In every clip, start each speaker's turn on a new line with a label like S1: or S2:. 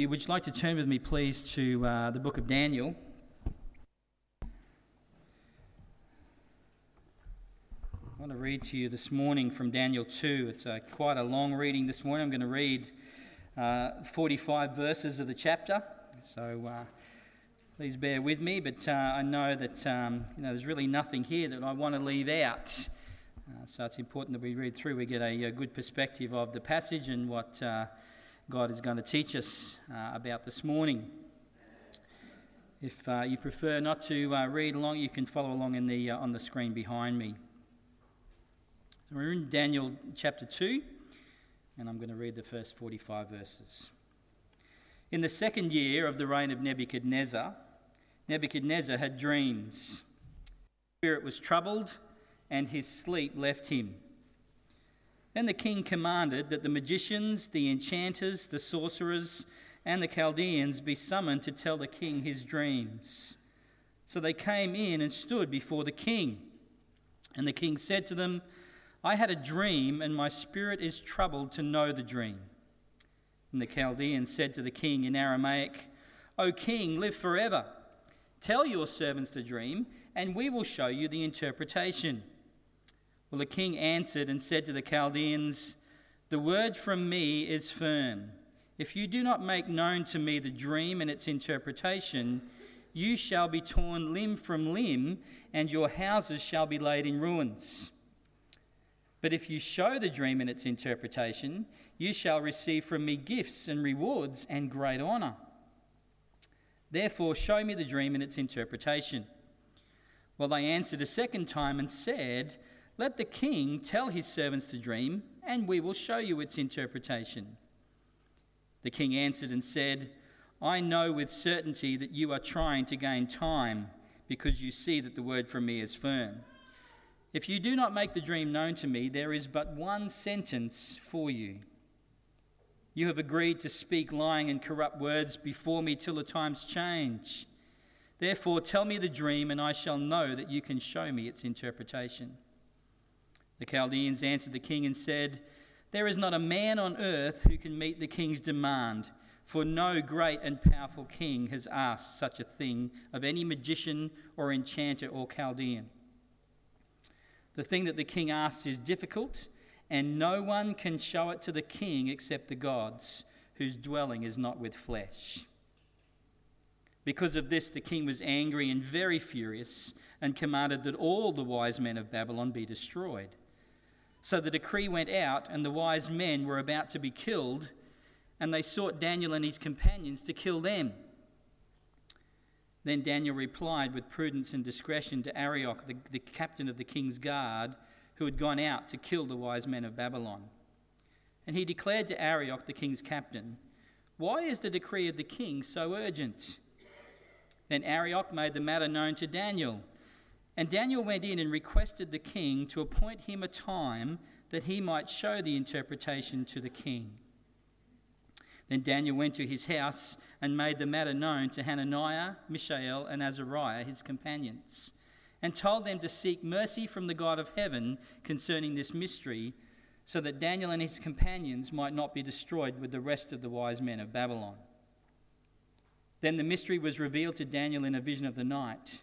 S1: Would you like to turn with me, please, to uh, the book of Daniel? I want to read to you this morning from Daniel 2. It's a, quite a long reading this morning. I'm going to read uh, 45 verses of the chapter. So uh, please bear with me. But uh, I know that um, you know, there's really nothing here that I want to leave out. Uh, so it's important that we read through, we get a, a good perspective of the passage and what uh, God is going to teach us uh, about this morning. If uh, you prefer not to uh, read along, you can follow along in the, uh, on the screen behind me. So we're in Daniel chapter 2, and I'm going to read the first 45 verses. In the second year of the reign of Nebuchadnezzar, Nebuchadnezzar had dreams. His spirit was troubled, and his sleep left him. Then the king commanded that the magicians, the enchanters, the sorcerers, and the Chaldeans be summoned to tell the king his dreams. So they came in and stood before the king. And the king said to them, I had a dream, and my spirit is troubled to know the dream. And the Chaldeans said to the king in Aramaic, O king, live forever. Tell your servants the dream, and we will show you the interpretation. Well, the king answered and said to the Chaldeans, The word from me is firm. If you do not make known to me the dream and its interpretation, you shall be torn limb from limb, and your houses shall be laid in ruins. But if you show the dream and its interpretation, you shall receive from me gifts and rewards and great honour. Therefore, show me the dream and its interpretation. Well, they answered a second time and said, let the king tell his servants the dream, and we will show you its interpretation. The king answered and said, I know with certainty that you are trying to gain time, because you see that the word from me is firm. If you do not make the dream known to me, there is but one sentence for you. You have agreed to speak lying and corrupt words before me till the times change. Therefore, tell me the dream, and I shall know that you can show me its interpretation. The Chaldeans answered the king and said, There is not a man on earth who can meet the king's demand, for no great and powerful king has asked such a thing of any magician or enchanter or Chaldean. The thing that the king asks is difficult, and no one can show it to the king except the gods, whose dwelling is not with flesh. Because of this, the king was angry and very furious, and commanded that all the wise men of Babylon be destroyed. So the decree went out, and the wise men were about to be killed, and they sought Daniel and his companions to kill them. Then Daniel replied with prudence and discretion to Arioch, the, the captain of the king's guard, who had gone out to kill the wise men of Babylon. And he declared to Arioch, the king's captain, Why is the decree of the king so urgent? Then Arioch made the matter known to Daniel. And Daniel went in and requested the king to appoint him a time that he might show the interpretation to the king. Then Daniel went to his house and made the matter known to Hananiah, Mishael, and Azariah, his companions, and told them to seek mercy from the God of heaven concerning this mystery, so that Daniel and his companions might not be destroyed with the rest of the wise men of Babylon. Then the mystery was revealed to Daniel in a vision of the night.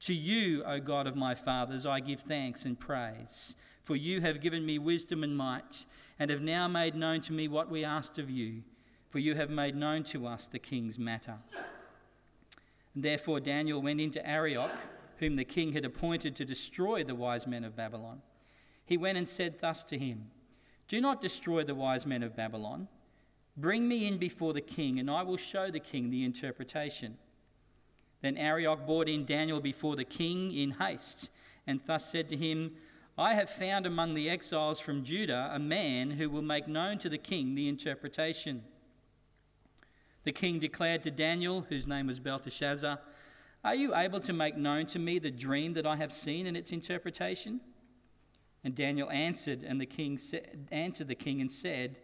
S1: To you, O God of my fathers, I give thanks and praise, for you have given me wisdom and might, and have now made known to me what we asked of you, for you have made known to us the king's matter. And therefore Daniel went into Arioch, whom the king had appointed to destroy the wise men of Babylon. He went and said thus to him Do not destroy the wise men of Babylon. Bring me in before the king, and I will show the king the interpretation. Then Arioch brought in Daniel before the king in haste, and thus said to him, I have found among the exiles from Judah a man who will make known to the king the interpretation. The king declared to Daniel, whose name was Belteshazzar, Are you able to make known to me the dream that I have seen and its interpretation? And Daniel answered, and the king sa- answered the king and said,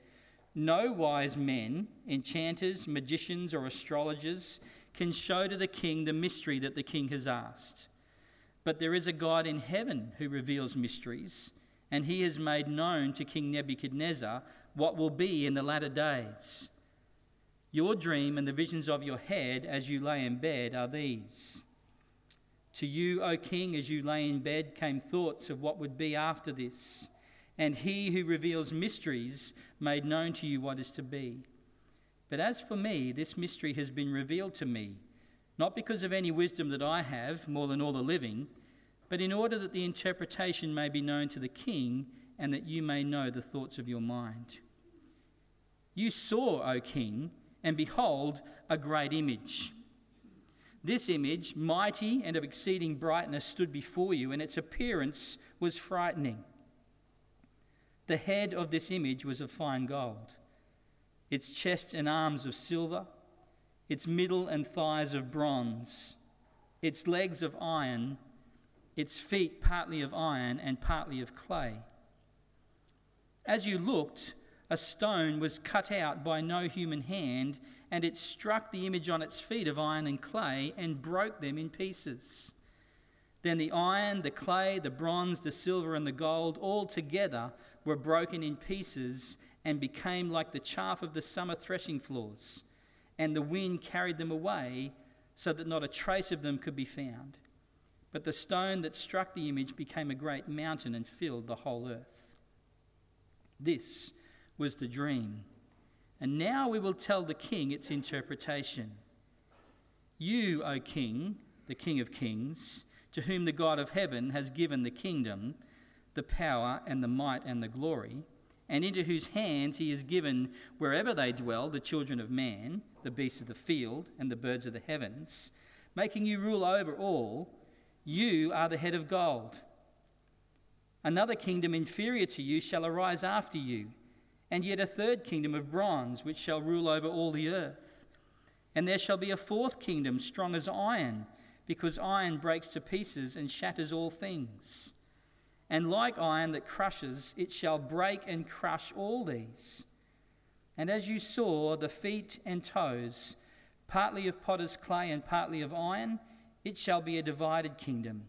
S1: No wise men, enchanters, magicians, or astrologers can show to the king the mystery that the king has asked. But there is a God in heaven who reveals mysteries, and he has made known to King Nebuchadnezzar what will be in the latter days. Your dream and the visions of your head as you lay in bed are these. To you, O king, as you lay in bed, came thoughts of what would be after this, and he who reveals mysteries made known to you what is to be. But as for me, this mystery has been revealed to me, not because of any wisdom that I have, more than all the living, but in order that the interpretation may be known to the king, and that you may know the thoughts of your mind. You saw, O king, and behold, a great image. This image, mighty and of exceeding brightness, stood before you, and its appearance was frightening. The head of this image was of fine gold, its chest and arms of silver, its middle and thighs of bronze, its legs of iron, its feet partly of iron and partly of clay. As you looked, a stone was cut out by no human hand, and it struck the image on its feet of iron and clay and broke them in pieces. Then the iron, the clay, the bronze, the silver, and the gold all together were broken in pieces and became like the chaff of the summer threshing floors. And the wind carried them away so that not a trace of them could be found. But the stone that struck the image became a great mountain and filled the whole earth. This was the dream. And now we will tell the king its interpretation. You, O king, the king of kings, to whom the God of heaven has given the kingdom, the power and the might and the glory, and into whose hands he has given wherever they dwell the children of man, the beasts of the field, and the birds of the heavens, making you rule over all, you are the head of gold. Another kingdom inferior to you shall arise after you and yet a third kingdom of bronze, which shall rule over all the earth. And there shall be a fourth kingdom, strong as iron, because iron breaks to pieces and shatters all things. And like iron that crushes, it shall break and crush all these. And as you saw the feet and toes, partly of potter's clay and partly of iron, it shall be a divided kingdom,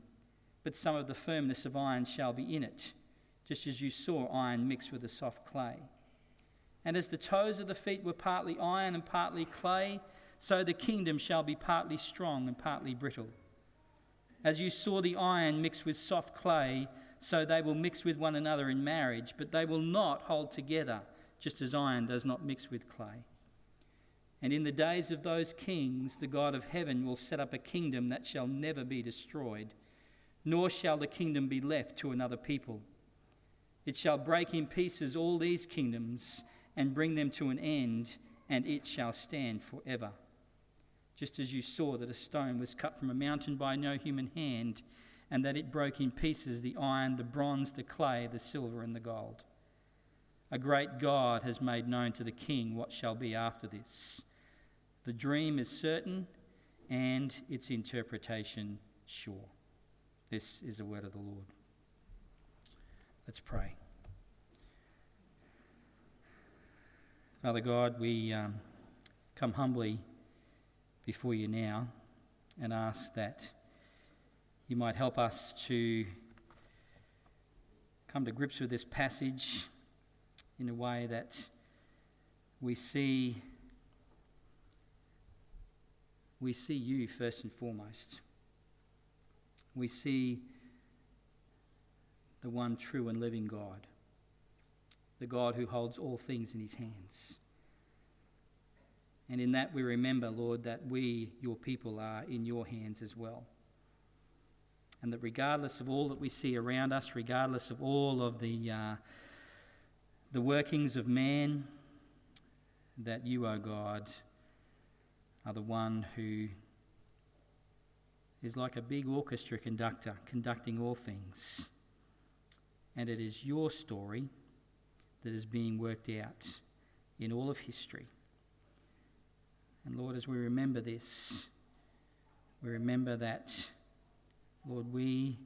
S1: but some of the firmness of iron shall be in it, just as you saw iron mixed with the soft clay. And as the toes of the feet were partly iron and partly clay, so the kingdom shall be partly strong and partly brittle. As you saw the iron mixed with soft clay, so they will mix with one another in marriage, but they will not hold together, just as iron does not mix with clay. And in the days of those kings, the God of heaven will set up a kingdom that shall never be destroyed, nor shall the kingdom be left to another people. It shall break in pieces all these kingdoms and bring them to an end, and it shall stand forever. Just as you saw that a stone was cut from a mountain by no human hand, and that it broke in pieces the iron, the bronze, the clay, the silver, and the gold. A great God has made known to the king what shall be after this. The dream is certain, and its interpretation sure. This is the word of the Lord. Let's pray. Father God, we um, come humbly before you now and ask that you might help us to come to grips with this passage in a way that we see we see you first and foremost. We see the one true and living God the God who holds all things in his hands. And in that we remember, Lord, that we, your people, are in your hands as well. And that regardless of all that we see around us, regardless of all of the, uh, the workings of man, that you, O oh God, are the one who is like a big orchestra conductor conducting all things. And it is your story that is being worked out in all of history. And Lord, as we remember this, we remember that, Lord, we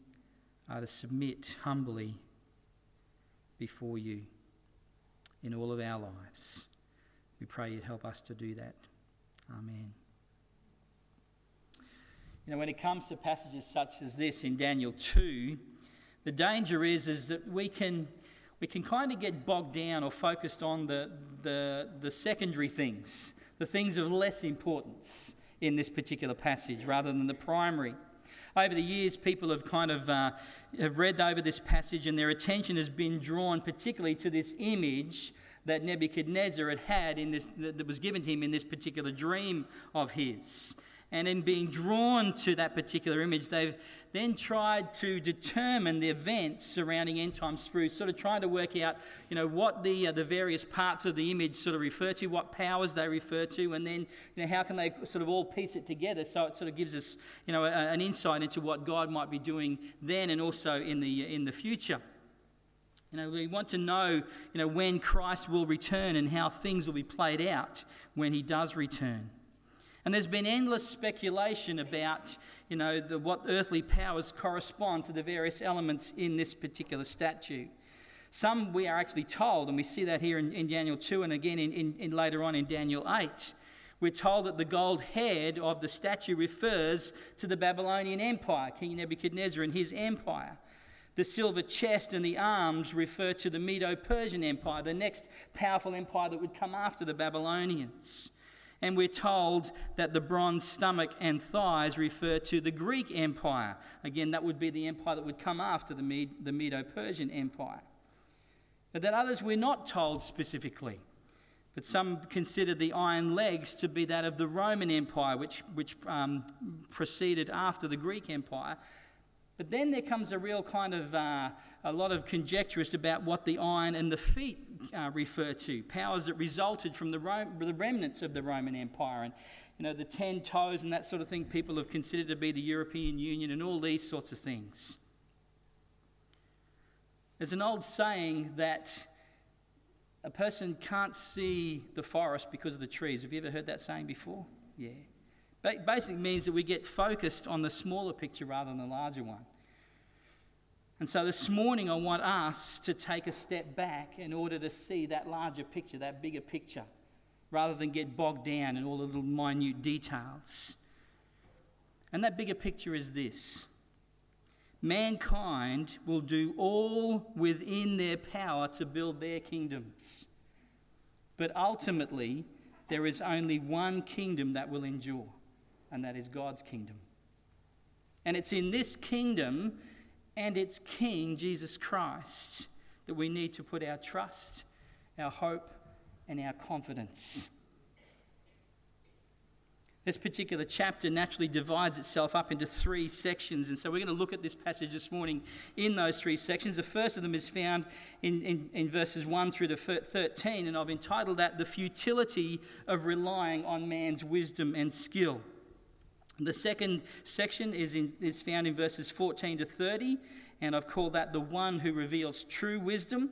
S1: are to submit humbly before you in all of our lives. We pray you'd help us to do that. Amen. You know, when it comes to passages such as this in Daniel 2, the danger is, is that we can, we can kind of get bogged down or focused on the, the, the secondary things, the things of less importance in this particular passage rather than the primary. Over the years, people have kind of uh, have read over this passage and their attention has been drawn particularly to this image that Nebuchadnezzar had had in this, that was given to him in this particular dream of his. And in being drawn to that particular image, they've then tried to determine the events surrounding end times through sort of trying to work out, you know, what the, uh, the various parts of the image sort of refer to, what powers they refer to, and then, you know, how can they sort of all piece it together so it sort of gives us, you know, a, an insight into what God might be doing then and also in the, in the future. You know, we want to know, you know, when Christ will return and how things will be played out when he does return. And there's been endless speculation about, you know, the, what earthly powers correspond to the various elements in this particular statue. Some we are actually told, and we see that here in, in Daniel 2 and again in, in, in later on in Daniel 8. We're told that the gold head of the statue refers to the Babylonian Empire, King Nebuchadnezzar and his empire. The silver chest and the arms refer to the Medo Persian Empire, the next powerful empire that would come after the Babylonians. And we're told that the bronze stomach and thighs refer to the Greek Empire. Again, that would be the empire that would come after the, Med- the Medo Persian Empire. But that others we're not told specifically. But some consider the iron legs to be that of the Roman Empire, which, which um, proceeded after the Greek Empire. But then there comes a real kind of uh, a lot of conjecture as about what the iron and the feet uh, refer to, powers that resulted from the, the remnants of the Roman Empire. And, you know, the ten toes and that sort of thing people have considered to be the European Union and all these sorts of things. There's an old saying that a person can't see the forest because of the trees. Have you ever heard that saying before? Yeah. Basically means that we get focused on the smaller picture rather than the larger one. And so this morning, I want us to take a step back in order to see that larger picture, that bigger picture, rather than get bogged down in all the little minute details. And that bigger picture is this mankind will do all within their power to build their kingdoms. But ultimately, there is only one kingdom that will endure and that is God's kingdom. And it's in this kingdom and its king, Jesus Christ, that we need to put our trust, our hope, and our confidence. This particular chapter naturally divides itself up into three sections, and so we're going to look at this passage this morning in those three sections. The first of them is found in, in, in verses 1 through to 13, and I've entitled that The Futility of Relying on Man's Wisdom and Skill. The second section is, in, is found in verses 14 to 30, and I've called that the one who reveals true wisdom.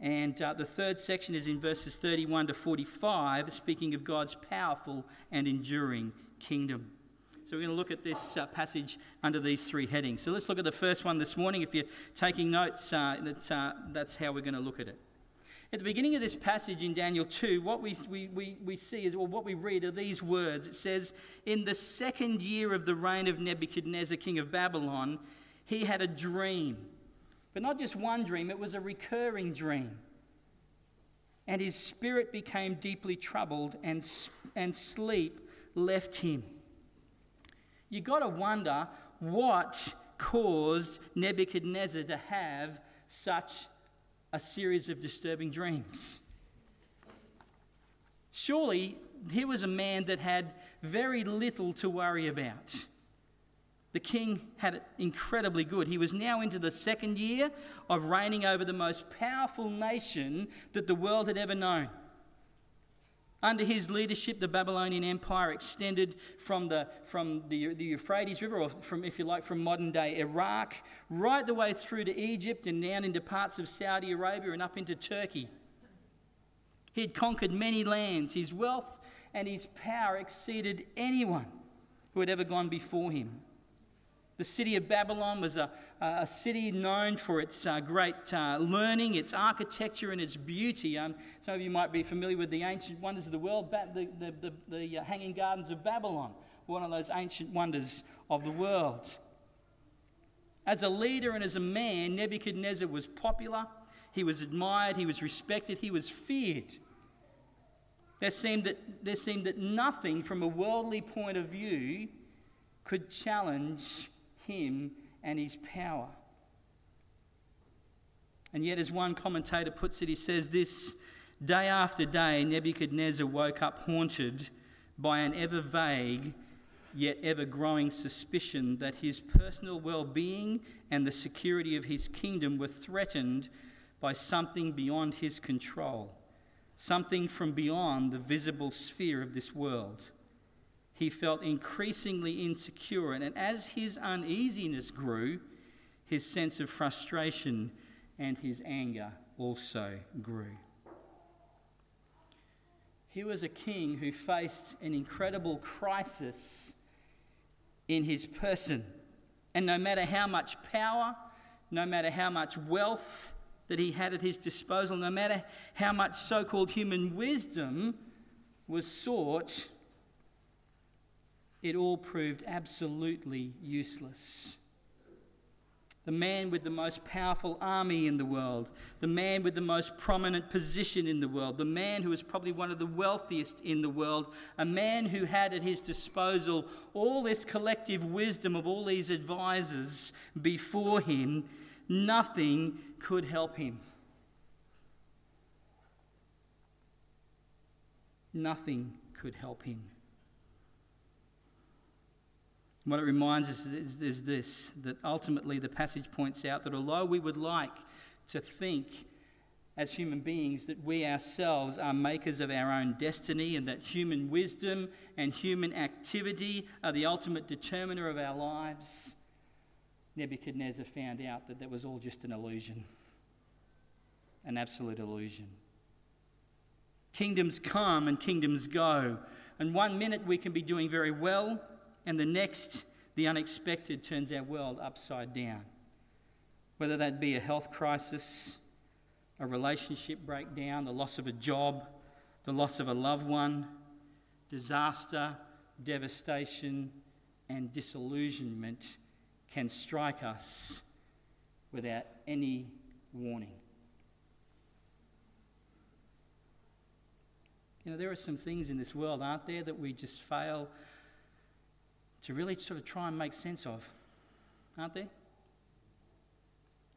S1: And uh, the third section is in verses 31 to 45, speaking of God's powerful and enduring kingdom. So we're going to look at this uh, passage under these three headings. So let's look at the first one this morning. If you're taking notes, uh, that's, uh, that's how we're going to look at it. At the beginning of this passage in Daniel 2, what we, we, we, we see is, or what we read are these words. It says, In the second year of the reign of Nebuchadnezzar, king of Babylon, he had a dream. But not just one dream, it was a recurring dream. And his spirit became deeply troubled, and, and sleep left him. You've got to wonder what caused Nebuchadnezzar to have such a series of disturbing dreams. Surely, here was a man that had very little to worry about. The king had it incredibly good. He was now into the second year of reigning over the most powerful nation that the world had ever known. Under his leadership, the Babylonian Empire extended from the, from the, the Euphrates River, or from, if you like, from modern day Iraq, right the way through to Egypt and down into parts of Saudi Arabia and up into Turkey. He had conquered many lands. His wealth and his power exceeded anyone who had ever gone before him. The city of Babylon was a, a city known for its uh, great uh, learning, its architecture, and its beauty. Um, some of you might be familiar with the ancient wonders of the world, the, the, the, the uh, Hanging Gardens of Babylon, one of those ancient wonders of the world. As a leader and as a man, Nebuchadnezzar was popular, he was admired, he was respected, he was feared. There seemed that, there seemed that nothing from a worldly point of view could challenge him and his power. And yet, as one commentator puts it, he says this day after day, Nebuchadnezzar woke up haunted by an ever vague yet ever growing suspicion that his personal well being and the security of his kingdom were threatened by something beyond his control, something from beyond the visible sphere of this world he felt increasingly insecure. And as his uneasiness grew, his sense of frustration and his anger also grew. He was a king who faced an incredible crisis in his person. And no matter how much power, no matter how much wealth that he had at his disposal, no matter how much so called human wisdom was sought, it all proved absolutely useless. The man with the most powerful army in the world, the man with the most prominent position in the world, the man who was probably one of the wealthiest in the world, a man who had at his disposal all this collective wisdom of all these advisors before him, nothing could help him. Nothing could help him. What it reminds us is, is this that ultimately the passage points out that although we would like to think as human beings that we ourselves are makers of our own destiny and that human wisdom and human activity are the ultimate determiner of our lives, Nebuchadnezzar found out that that was all just an illusion, an absolute illusion. Kingdoms come and kingdoms go, and one minute we can be doing very well and the next, the unexpected turns our world upside down. Whether that be a health crisis, a relationship breakdown, the loss of a job, the loss of a loved one, disaster, devastation, and disillusionment can strike us without any warning. You know, there are some things in this world, aren't there, that we just fail to really sort of try and make sense of, aren't they?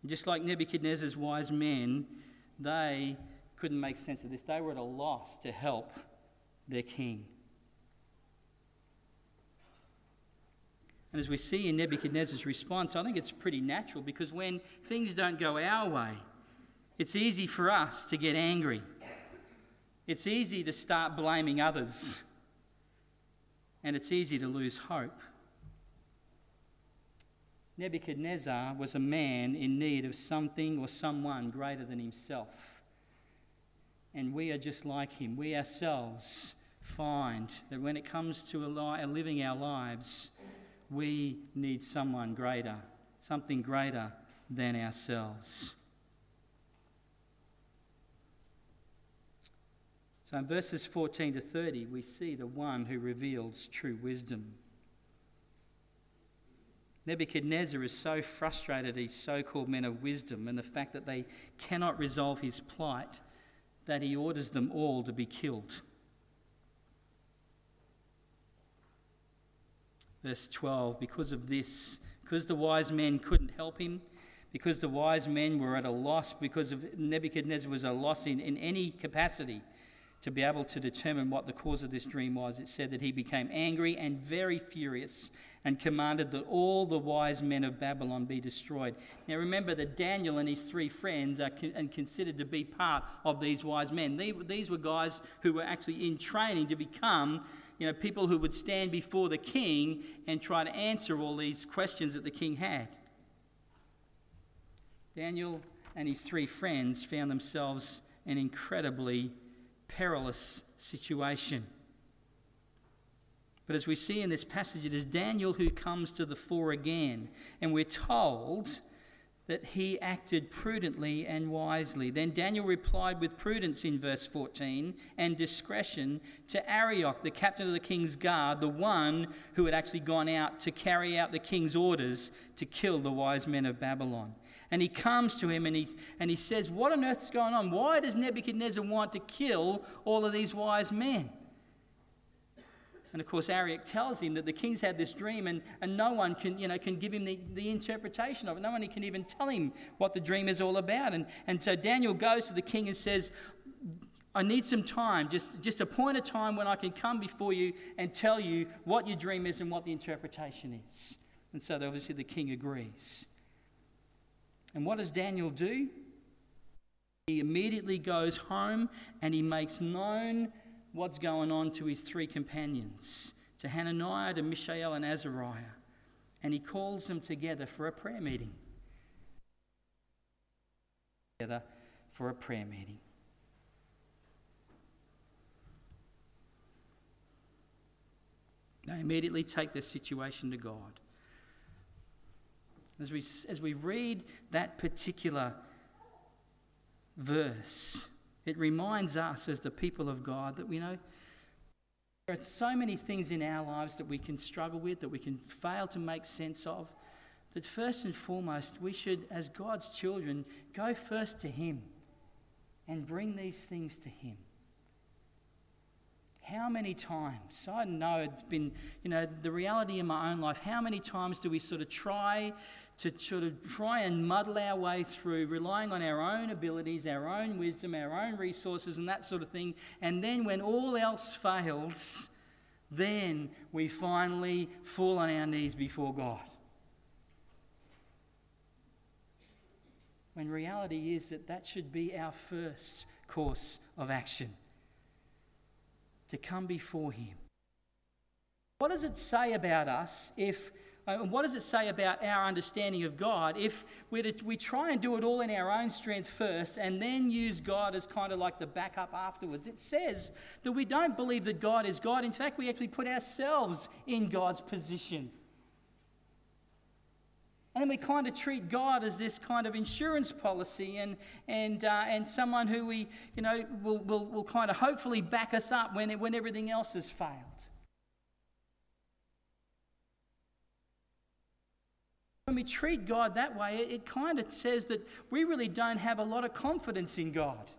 S1: Just like Nebuchadnezzar's wise men, they couldn't make sense of this. They were at a loss to help their king. And as we see in Nebuchadnezzar's response, I think it's pretty natural because when things don't go our way, it's easy for us to get angry. It's easy to start blaming others and it's easy to lose hope. Nebuchadnezzar was a man in need of something or someone greater than himself. And we are just like him. We ourselves find that when it comes to living our lives, we need someone greater, something greater than ourselves. So in verses 14 to 30, we see the one who reveals true wisdom. Nebuchadnezzar is so frustrated at these so called men of wisdom and the fact that they cannot resolve his plight that he orders them all to be killed. Verse 12 Because of this, because the wise men couldn't help him, because the wise men were at a loss, because of Nebuchadnezzar was a loss in, in any capacity, to be able to determine what the cause of this dream was, it said that he became angry and very furious and commanded that all the wise men of Babylon be destroyed. Now remember that Daniel and his three friends are con- considered to be part of these wise men. They, these were guys who were actually in training to become you know, people who would stand before the king and try to answer all these questions that the king had. Daniel and his three friends found themselves an incredibly perilous situation. But as we see in this passage, it is Daniel who comes to the fore again. And we're told that he acted prudently and wisely. Then Daniel replied with prudence in verse 14 and discretion to Arioch, the captain of the king's guard, the one who had actually gone out to carry out the king's orders to kill the wise men of Babylon. And he comes to him and he, and he says, What on earth is going on? Why does Nebuchadnezzar want to kill all of these wise men? And of course, Arioch tells him that the king's had this dream and, and no one can, you know, can give him the, the interpretation of it. No one can even tell him what the dream is all about. And, and so Daniel goes to the king and says, I need some time, just, just appoint a time when I can come before you and tell you what your dream is and what the interpretation is. And so obviously the king agrees. And what does Daniel do? He immediately goes home and he makes known what's going on to his three companions, to Hananiah, to Mishael, and Azariah. And he calls them together for a prayer meeting. Together for a prayer meeting. They immediately take their situation to God. As we, as we read that particular verse, it reminds us as the people of God that we know there are so many things in our lives that we can struggle with, that we can fail to make sense of, that first and foremost, we should, as God's children, go first to Him and bring these things to Him. How many times, I know it's been, you know, the reality in my own life, how many times do we sort of try to sort of try and muddle our way through, relying on our own abilities, our own wisdom, our own resources, and that sort of thing. And then when all else fails, then we finally fall on our knees before God. When reality is that that should be our first course of action to come before Him. What does it say about us if uh, what does it say about our understanding of God if we we try and do it all in our own strength first and then use God as kind of like the backup afterwards? It says that we don't believe that God is God. In fact, we actually put ourselves in God's position. And we kind of treat God as this kind of insurance policy and, and, uh, and someone who we, you know, will, will, will kind of hopefully back us up when, when everything else has failed. When we treat God that way, it, kind of says that we really don't have a lot of confidence in God.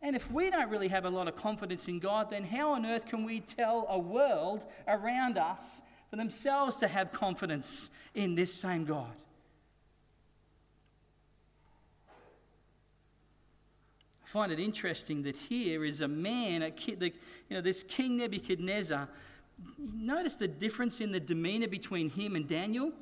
S1: And if we don't really have a lot of confidence in God, then how on earth can we tell a world around us for themselves to have confidence in this same God? I find it interesting that here is a man, a kid, the, you know, this King Nebuchadnezzar notice the difference in the demeanor between him and Daniel?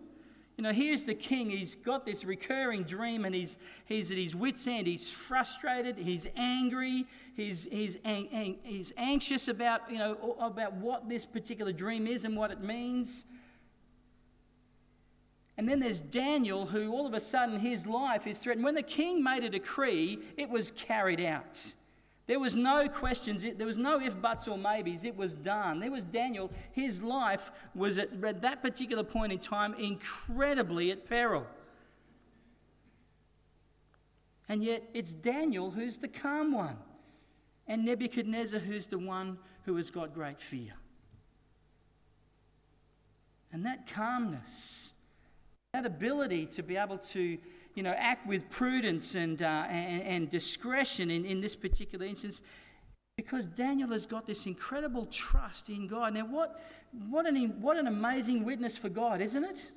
S1: You know, here's the king. He's got this recurring dream and he's, he's at his wits' end. He's frustrated. He's angry. He's, he's, ang- ang- he's anxious about, you know, about what this particular dream is and what it means. And then there's Daniel, who all of a sudden his life is threatened. When the king made a decree, it was carried out. There was no questions, there was no if, buts, or maybes. It was done. There was Daniel. His life was at, at that particular point in time incredibly at peril. And yet it's Daniel who's the calm one, and Nebuchadnezzar who's the one who has got great fear. And that calmness, that ability to be able to you know, act with prudence and, uh, and, and, discretion in, in this particular instance because Daniel has got this incredible trust in God. Now, what, what, an, what an amazing witness for God, isn't it?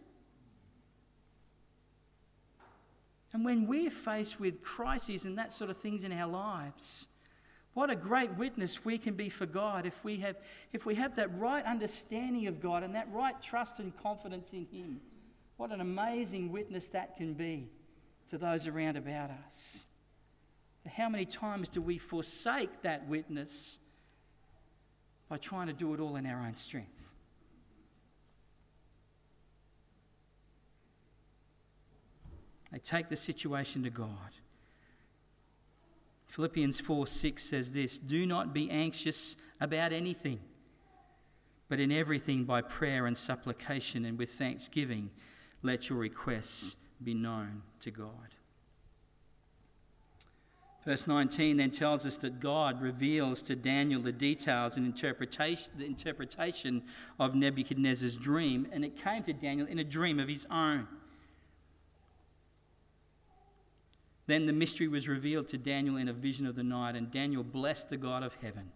S1: And when we're faced with crises and that sort of things in our lives, what a great witness we can be for God if we have, if we have that right understanding of God and that right trust and confidence in Him. What an amazing witness that can be to those around about us. How many times do we forsake that witness by trying to do it all in our own strength? They take the situation to God. Philippians 4 6 says this Do not be anxious about anything, but in everything by prayer and supplication and with thanksgiving, let your requests be known to God. Verse 19 then tells us that God reveals to Daniel the details and interpretation, the interpretation of Nebuchadnezzar's dream, and it came to Daniel in a dream of his own. Then the mystery was revealed to Daniel in a vision of the night, and Daniel blessed the God of heaven.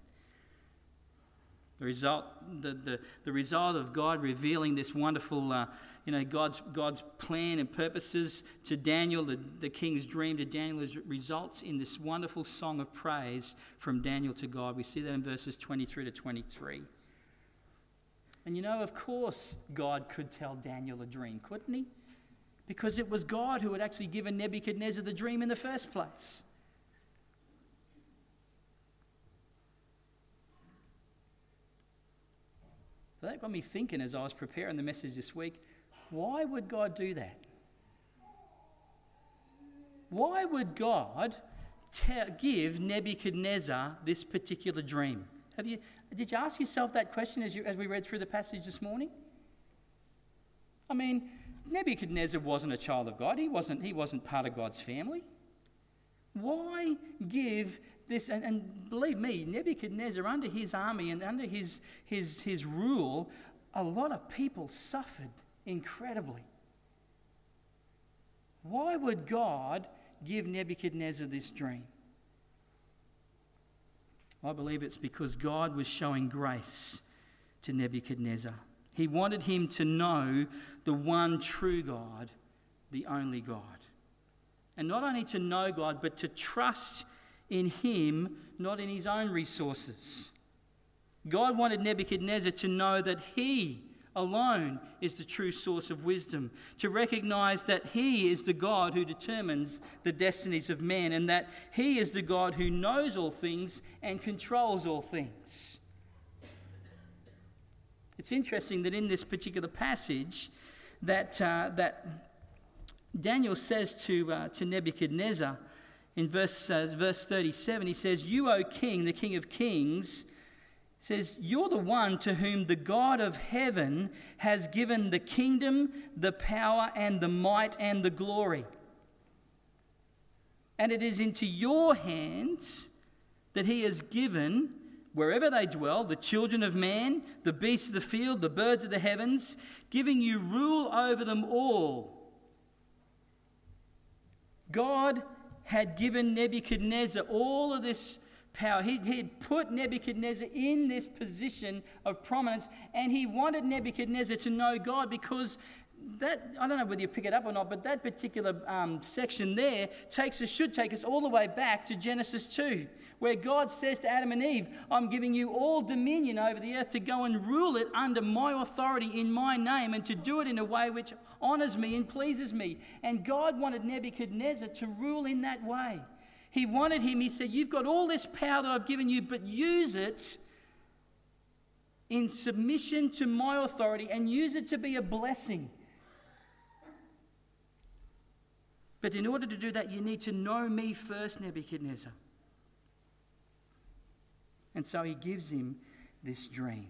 S1: The result, the, the, the result of God revealing this wonderful uh, you know, God's, God's plan and purposes to Daniel, the, the king's dream to Daniel, results in this wonderful song of praise from Daniel to God. We see that in verses 23 to 23. And you know, of course, God could tell Daniel a dream, couldn't he? Because it was God who had actually given Nebuchadnezzar the dream in the first place. That got me thinking as I was preparing the message this week why would God do that? Why would God te- give Nebuchadnezzar this particular dream? Have you, did you ask yourself that question as, you, as we read through the passage this morning? I mean, Nebuchadnezzar wasn't a child of God, he wasn't, he wasn't part of God's family. Why give this? And, and, believe me, Nebuchadnezzar, under his army and under his, his, his rule, a lot of people suffered incredibly. Why would God give Nebuchadnezzar this dream? I believe it's because God was showing grace to Nebuchadnezzar. He wanted him to know the one true God, the only God. And not only to know God, but to trust in Him, not in his own resources. God wanted Nebuchadnezzar to know that he alone is the true source of wisdom. To recognize that He is the God who determines the destinies of men and that He is the God who knows all things and controls all things. It's interesting that in this particular passage, that, uh, that Daniel says to, uh, to Nebuchadnezzar in verse, uh, verse 37, he says, You, O king, the king of kings, says, You're the one to whom the God of heaven has given the kingdom, the power, and the might and the glory. And it is into your hands that he has given, wherever they dwell, the children of man, the beasts of the field, the birds of the heavens, giving you rule over them all. God had given Nebuchadnezzar all of this power. He, he put Nebuchadnezzar in this position of prominence, and he wanted Nebuchadnezzar to know God because that I don't know whether you pick it up or not, but that particular um, section there takes us, should take us all the way back to Genesis 2, where God says to Adam and Eve, I'm giving you all dominion over the earth to go and rule it under my authority in my name and to do it in a way which honors me and pleases me. And God wanted Nebuchadnezzar to rule in that way. He wanted him, he said, You've got all this power that I've given you, but use it in submission to my authority and use it to be a blessing. But in order to do that, you need to know me first, Nebuchadnezzar. And so he gives him this dream.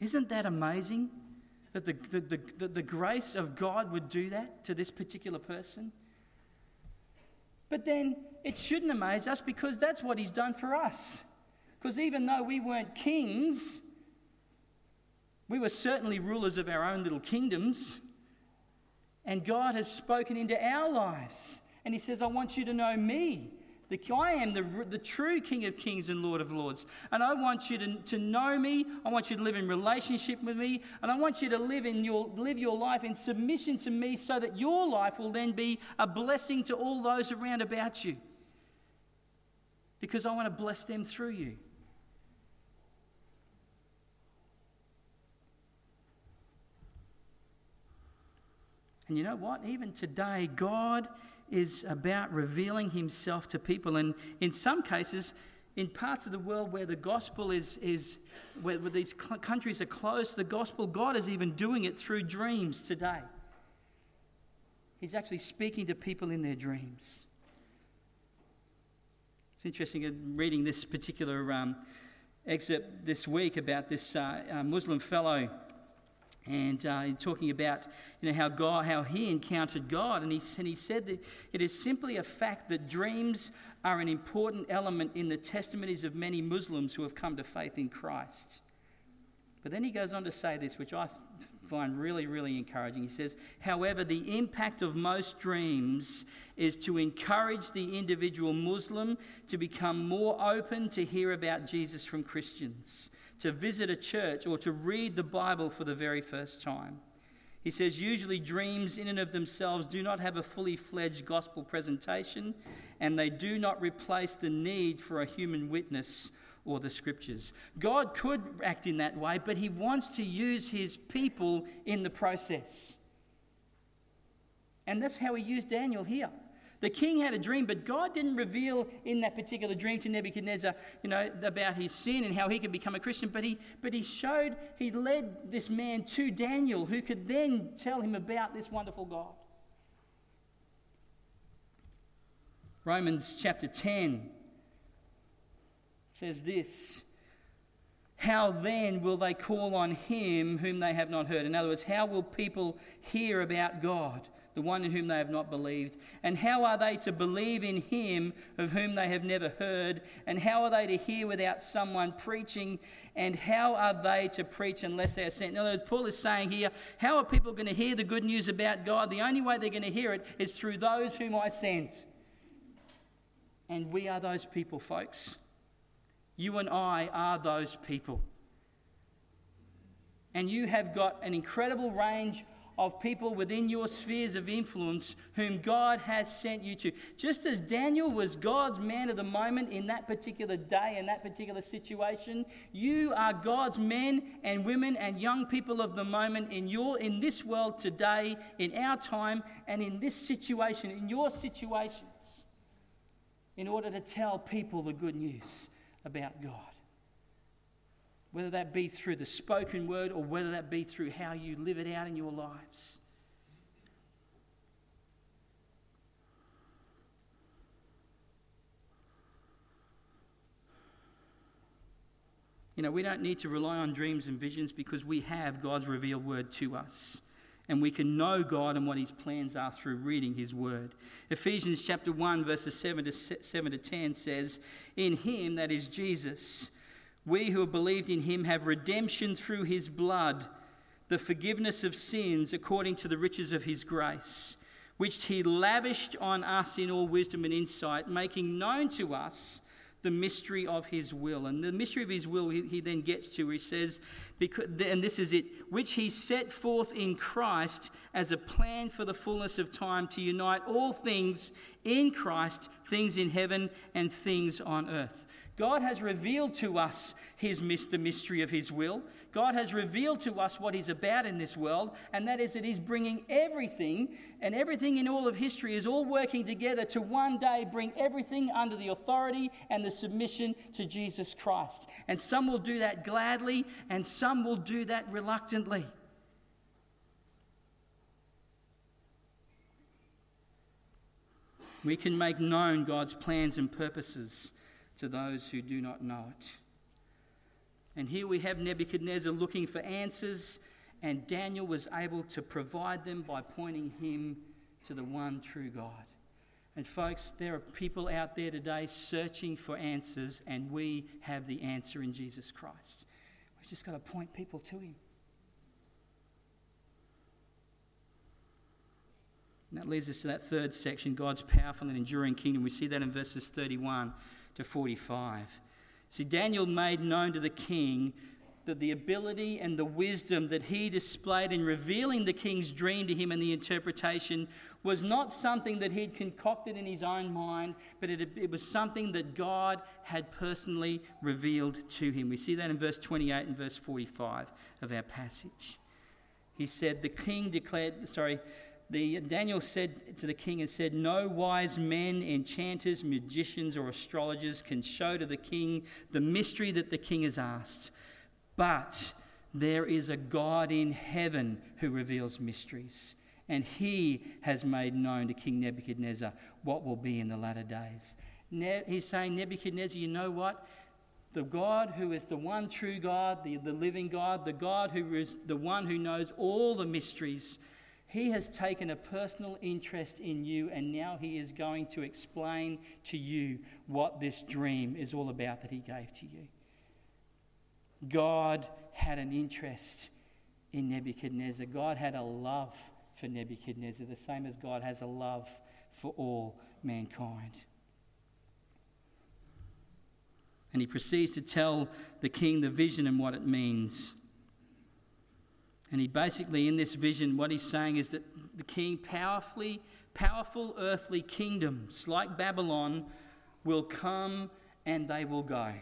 S1: Isn't that amazing? That the, the, the, the, grace of God would do that to this particular person? But then it shouldn't amaze us because that's what he's done for us. Because even though we weren't kings, we were certainly rulers of our own little kingdoms. And God has spoken into our lives. And He says, I want you to know me. The, I am the, the true King of Kings and Lord of Lords. And I want you to, to know me. I want you to live in relationship with me. And I want you to live, in your, live your life in submission to me so that your life will then be a blessing to all those around about you. Because I want to bless them through you. And you know what? Even today, God is about revealing himself to people. And in some cases, in parts of the world where the gospel is, is where, where these cl- countries are closed the gospel, God is even doing it through dreams today. He's actually speaking to people in their dreams. It's interesting reading this particular um, excerpt this week about this uh, uh, Muslim fellow and uh, talking about you know, how, God, how he encountered God. And he, and he said that it is simply a fact that dreams are an important element in the testimonies of many Muslims who have come to faith in Christ. But then he goes on to say this, which I find really, really encouraging. He says, however, the impact of most dreams is to encourage the individual Muslim to become more open to hear about Jesus from Christians, to visit a church, or to read the Bible for the very first time. He says, usually dreams in and of themselves do not have a fully fledged gospel presentation, and they do not replace the need for a human witness or the scriptures. God could act in that way, but he wants to use his people in the process. And that's how he used Daniel here. The king had a dream, but God didn't reveal in that particular dream to Nebuchadnezzar, you know, about his sin and how he could become a Christian. But he, but he showed, he led this man to Daniel, who could then tell him about this wonderful God. Romans chapter 10 says this How then will they call on him whom they have not heard? In other words, how will people hear about God, the one in whom they have not believed? And how are they to believe in him of whom they have never heard? And how are they to hear without someone preaching? And how are they to preach unless they are sent? In other words, Paul is saying here, how are people going to hear the good news about God? The only way they're going to hear it is through those whom I sent. And we are those people, folks. You and I are those people. And you have got an incredible range of people within your spheres of influence whom God has sent you to. Just as Daniel was God's man of the moment in that particular day, in that particular situation, you are God's men and women and young people of the moment in your in this world today, in our time, and in this situation, in your situations, in order to tell people the good news about God. Whether that be through the spoken word or whether that be through how you live it out in your lives. You know, we don't need to rely on dreams and visions because we have God's revealed word to us and we can know God and what his plans are through reading his word. Ephesians chapter 1 verses 7 to 7 to 10 says, "In him that is Jesus, we who have believed in him have redemption through his blood, the forgiveness of sins according to the riches of his grace, which he lavished on us in all wisdom and insight, making known to us the mystery of his will. And the mystery of his will, he, he then gets to, where he says, and this is it, which he set forth in Christ as a plan for the fullness of time to unite all things in Christ, things in heaven and things on earth. God has revealed to us his, the mystery of his will. God has revealed to us what he's about in this world, and that is that he's bringing everything, and everything in all of history is all working together to one day bring everything under the authority and the submission to Jesus Christ. And some will do that gladly, and some will do that reluctantly. We can make known God's plans and purposes to those who do not know it. And here we have Nebuchadnezzar looking for answers, and Daniel was able to provide them by pointing him to the one true God. And, folks, there are people out there today searching for answers, and we have the answer in Jesus Christ. We've just got to point people to Him. And that leads us to that third section God's powerful and enduring kingdom. We see that in verses 31 to 45. See, Daniel made known to the king that the ability and the wisdom that he displayed in revealing the king's dream to him and the interpretation was not something that he'd concocted in his own mind, but it, it, was something that God had personally revealed to him. We see that in verse 28 and verse 45 of our passage. He said, The king declared, sorry, the, Daniel said to the king and said, No wise men, enchanters, magicians, or astrologers can show to the king the mystery that the king has asked. But there is a God in heaven who reveals mysteries, and he has made known to King Nebuchadnezzar what will be in the latter days. Ne- he's saying, Nebuchadnezzar, you know what? The God who is the one true God, the, the living God, the God who is the one who knows all the mysteries, he has taken a personal interest in you, and now he is going to explain to you what this dream is all about that he gave to you. God had an interest in Nebuchadnezzar. God had a love for Nebuchadnezzar, the same as God has a love for all mankind. And he proceeds to tell the king the vision and what it means. And he basically, in this vision, what he's saying is that the king, powerfully, powerful earthly kingdoms like Babylon, will come and they will go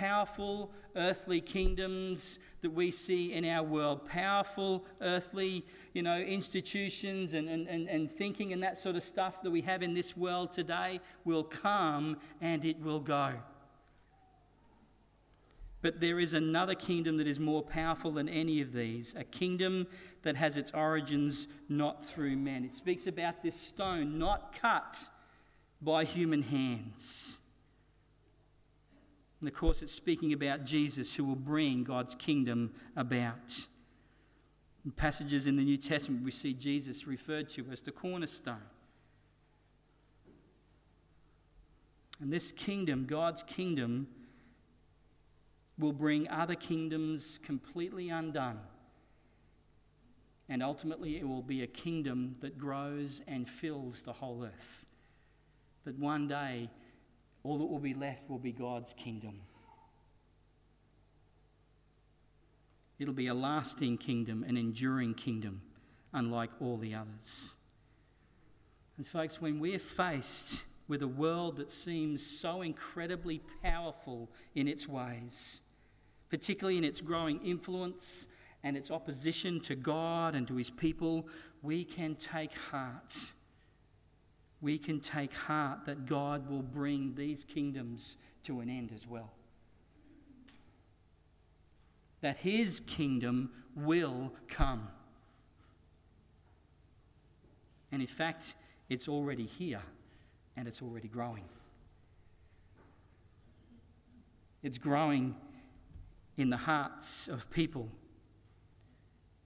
S1: powerful earthly kingdoms that we see in our world, powerful earthly, you know, institutions and, and, and, and thinking and that sort of stuff that we have in this world today will come and it will go. But there is another kingdom that is more powerful than any of these, a kingdom that has its origins not through men. It speaks about this stone not cut by human hands. And of course, it's speaking about Jesus who will bring God's kingdom about. In passages in the New Testament, we see Jesus referred to as the cornerstone. And this kingdom, God's kingdom, will bring other kingdoms completely undone. And ultimately, it will be a kingdom that grows and fills the whole earth. That one day all that will be left will be God's kingdom. It'll be a lasting kingdom, an enduring kingdom, unlike all the others. And, folks, when we're faced with a world that seems so incredibly powerful in its ways, particularly in its growing influence and its opposition to God and to his people, we can take heart we can take heart that God will bring these kingdoms to an end as well. That his kingdom will come. And in fact, it's already here and it's already growing. It's growing in the hearts of people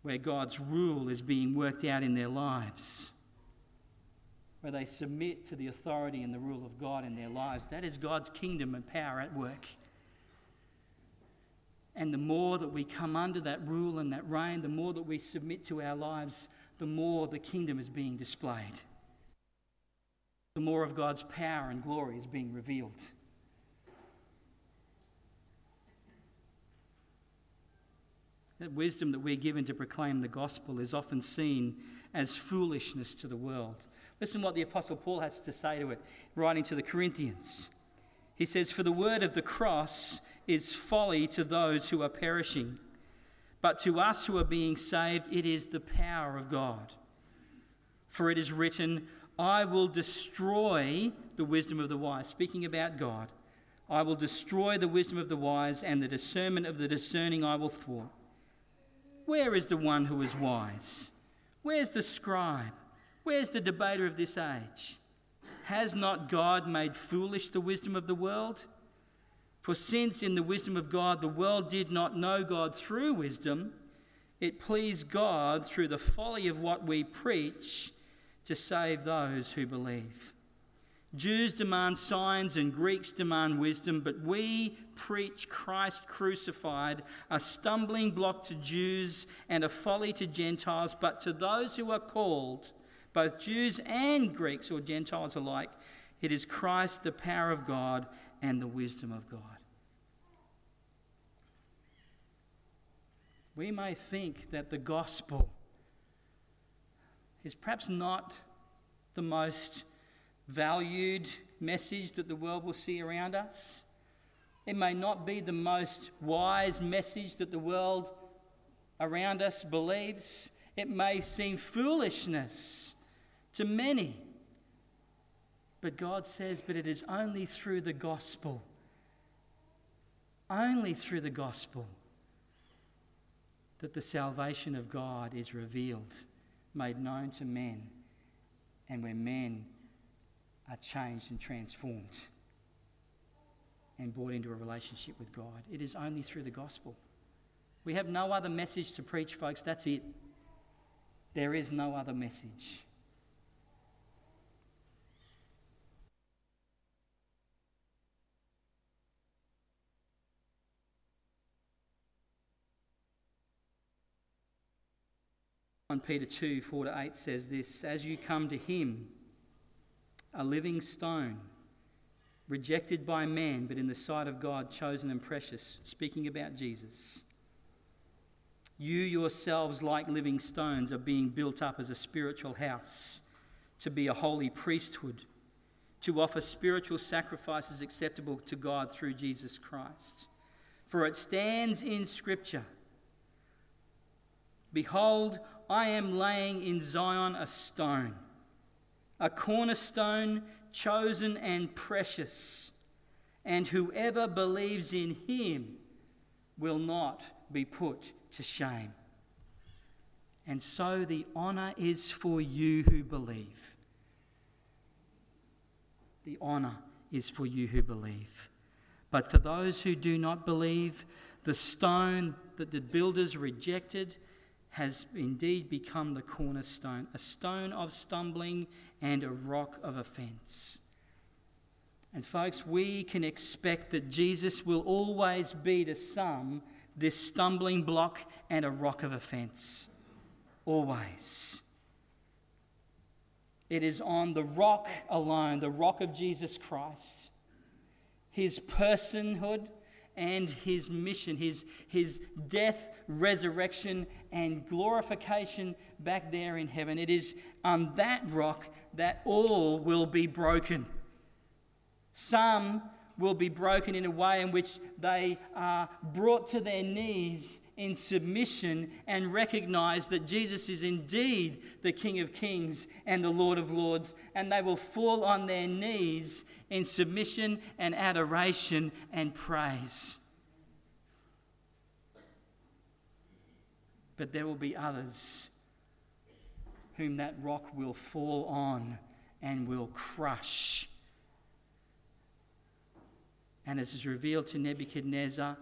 S1: where God's rule is being worked out in their lives where they submit to the authority and the rule of God in their lives. That is God's kingdom and power at work. And the more that we come under that rule and that reign, the more that we submit to our lives, the more the kingdom is being displayed. The more of God's power and glory is being revealed. That wisdom that we're given to proclaim the gospel is often seen as foolishness to the world. Listen what the Apostle Paul has to say to it, writing to the Corinthians. He says, For the word of the cross is folly to those who are perishing, but to us who are being saved, it is the power of God. For it is written, I will destroy the wisdom of the wise. Speaking about God, I will destroy the wisdom of the wise, and the discernment of the discerning I will thwart. Where is the one who is wise? Where's the scribe? Where's the debater of this age? Has not God made foolish the wisdom of the world? For since in the wisdom of God the world did not know God through wisdom, it pleased God through the folly of what we preach to save those who believe. Jews demand signs and Greeks demand wisdom, but we preach Christ crucified, a stumbling block to Jews and a folly to Gentiles, but to those who are called, both Jews and Greeks or Gentiles alike, it is Christ, the power of God and the wisdom of God. We may think that the gospel is perhaps not the most valued message that the world will see around us. It may not be the most wise message that the world around us believes. It may seem foolishness to many. But God says, but it is only through the gospel, only through the gospel, that the salvation of God is revealed, made known to men, and where men are changed and transformed and brought into a relationship with God. It is only through the gospel. We have no other message to preach, folks. That's it. There is no other message. Peter 2 4 to 8 says this As you come to him, a living stone, rejected by man, but in the sight of God, chosen and precious, speaking about Jesus. You yourselves, like living stones, are being built up as a spiritual house to be a holy priesthood, to offer spiritual sacrifices acceptable to God through Jesus Christ. For it stands in Scripture Behold, I am laying in Zion a stone, a cornerstone chosen and precious, and whoever believes in him will not be put to shame. And so the honour is for you who believe. The honour is for you who believe. But for those who do not believe, the stone that the builders rejected has indeed become the cornerstone, a stone of stumbling and a rock of offence. And, folks, we can expect that Jesus will always be to some this stumbling block and a rock of offence. Always. It is on the rock alone, the rock of Jesus Christ, his personhood and his mission, his, his death, resurrection, and glorification back there in heaven. It is on that rock that all will be broken. Some will be broken in a way in which they are brought to their knees in submission and recognize that Jesus is indeed the King of Kings and the Lord of Lords, and they will fall on their knees in submission and adoration and praise. But there will be others whom that rock will fall on and will crush and as is revealed to Nebuchadnezzar,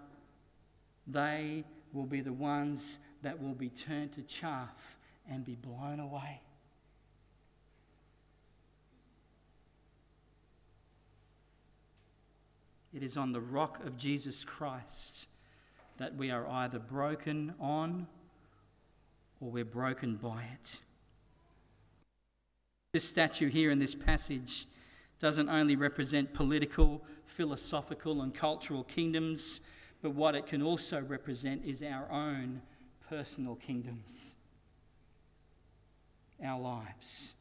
S1: they will be the ones that will be turned to chaff and be blown away. It is on the rock of Jesus Christ that we are either broken on or we're broken by it. This statue here in this passage doesn't only represent political, philosophical, and cultural kingdoms, but what it can also represent is our own personal kingdoms, our lives.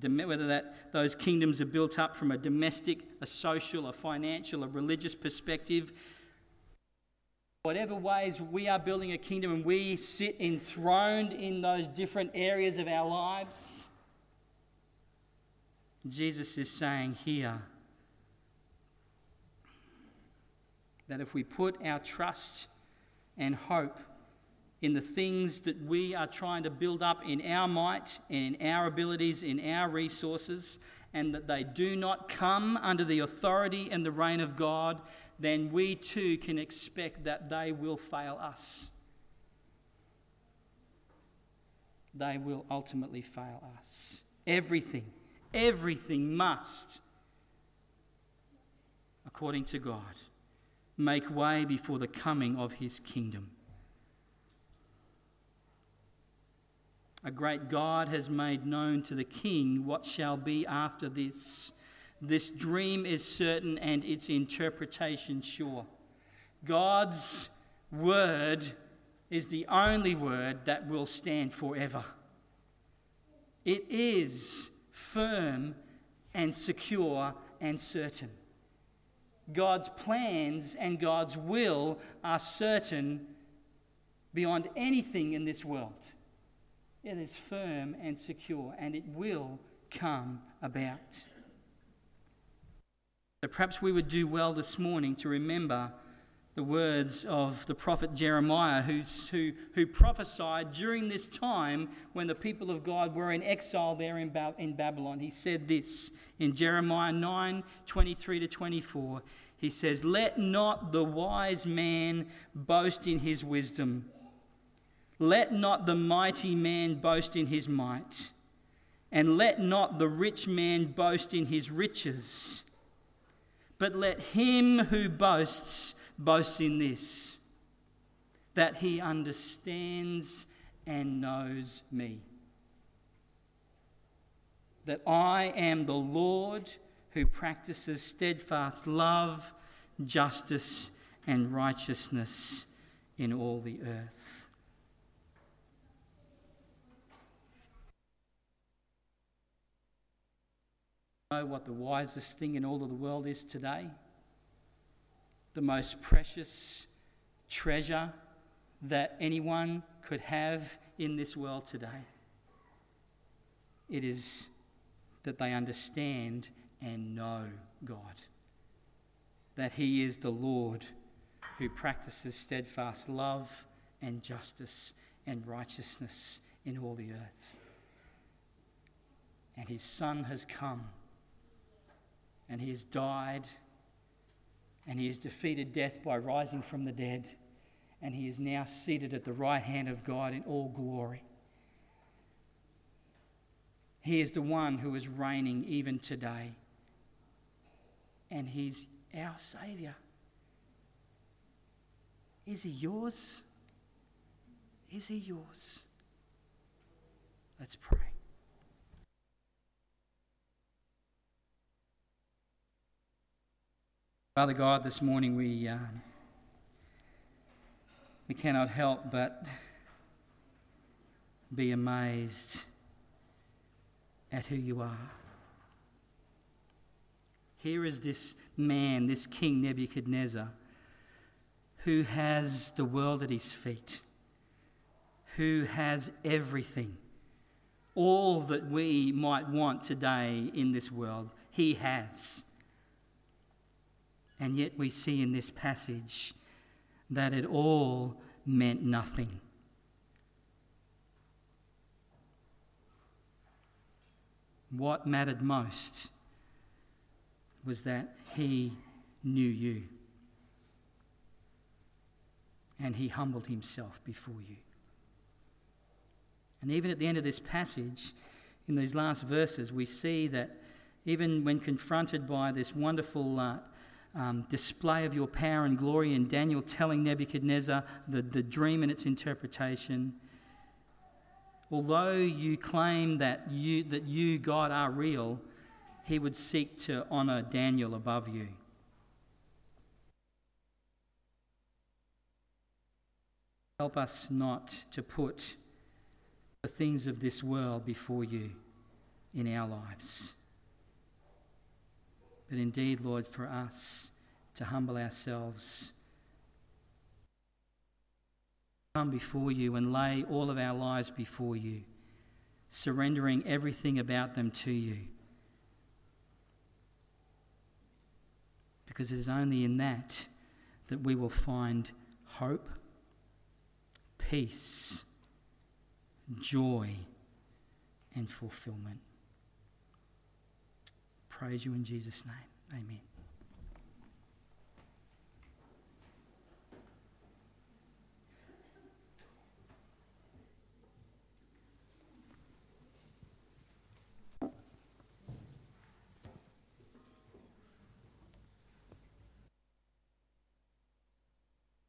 S1: Whether that, those kingdoms are built up from a domestic, a social, a financial, a religious perspective, whatever ways we are building a kingdom and we sit enthroned in those different areas of our lives Jesus is saying here that if we put our trust and hope in the things that we are trying to build up in our might, in our abilities, in our resources, and that they do not come under the authority and the reign of God, then we too can expect that they will fail us. They will ultimately fail us. Everything Everything must, according to God, make way before the coming of his kingdom. A great God has made known to the king what shall be after this. This dream is certain and its interpretation sure. God's word is the only word that will stand forever. It is firm and secure and certain. God's plans and God's will are certain beyond anything in this world. It is firm and secure, and it will come about. So perhaps we would do well this morning to remember the words of the prophet Jeremiah, who, who, who prophesied during this time when the people of God were in exile there in, ba- in Babylon. He said this in Jeremiah 9 23 to 24. He says, Let not the wise man boast in his wisdom, let not the mighty man boast in his might, and let not the rich man boast in his riches. But let him who boasts boasts in this that he understands and knows me. That I am the Lord who practices steadfast love, justice, and righteousness in all the earth. Know what the wisest thing in all of the world is today? The most precious treasure that anyone could have in this world today. It is that they understand and know God, that He is the Lord who practices steadfast love and justice and righteousness in all the earth. And His Son has come and He has died and he has defeated death by rising from the dead, and he is now seated at the right hand of God in all glory. He is the one who is reigning even today, and he's our Saviour. Is he yours? Is he yours? Let's pray. Father God, this morning we, uh, we cannot help but be amazed at who you are. Here is this man, this King Nebuchadnezzar, who has the world at his feet, who has everything, all that we might want today in this world, he has. And yet we see in this passage that it all meant nothing. What mattered most was that he knew you and he humbled himself before you. And even at the end of this passage, in these last verses, we see that even when confronted by this wonderful uh, um, display of your power and glory, and Daniel telling Nebuchadnezzar the, the dream and its interpretation. Although you claim that you, that you, God, are real, he would seek to honour Daniel above you. Help us not to put the things of this world before you in our lives but indeed, Lord, for us to humble ourselves, come before you and lay all of our lives before you, surrendering everything about them to you. Because it is only in that that we will find hope, peace, joy, and fulfillment. Praise you in Jesus' name. Amen.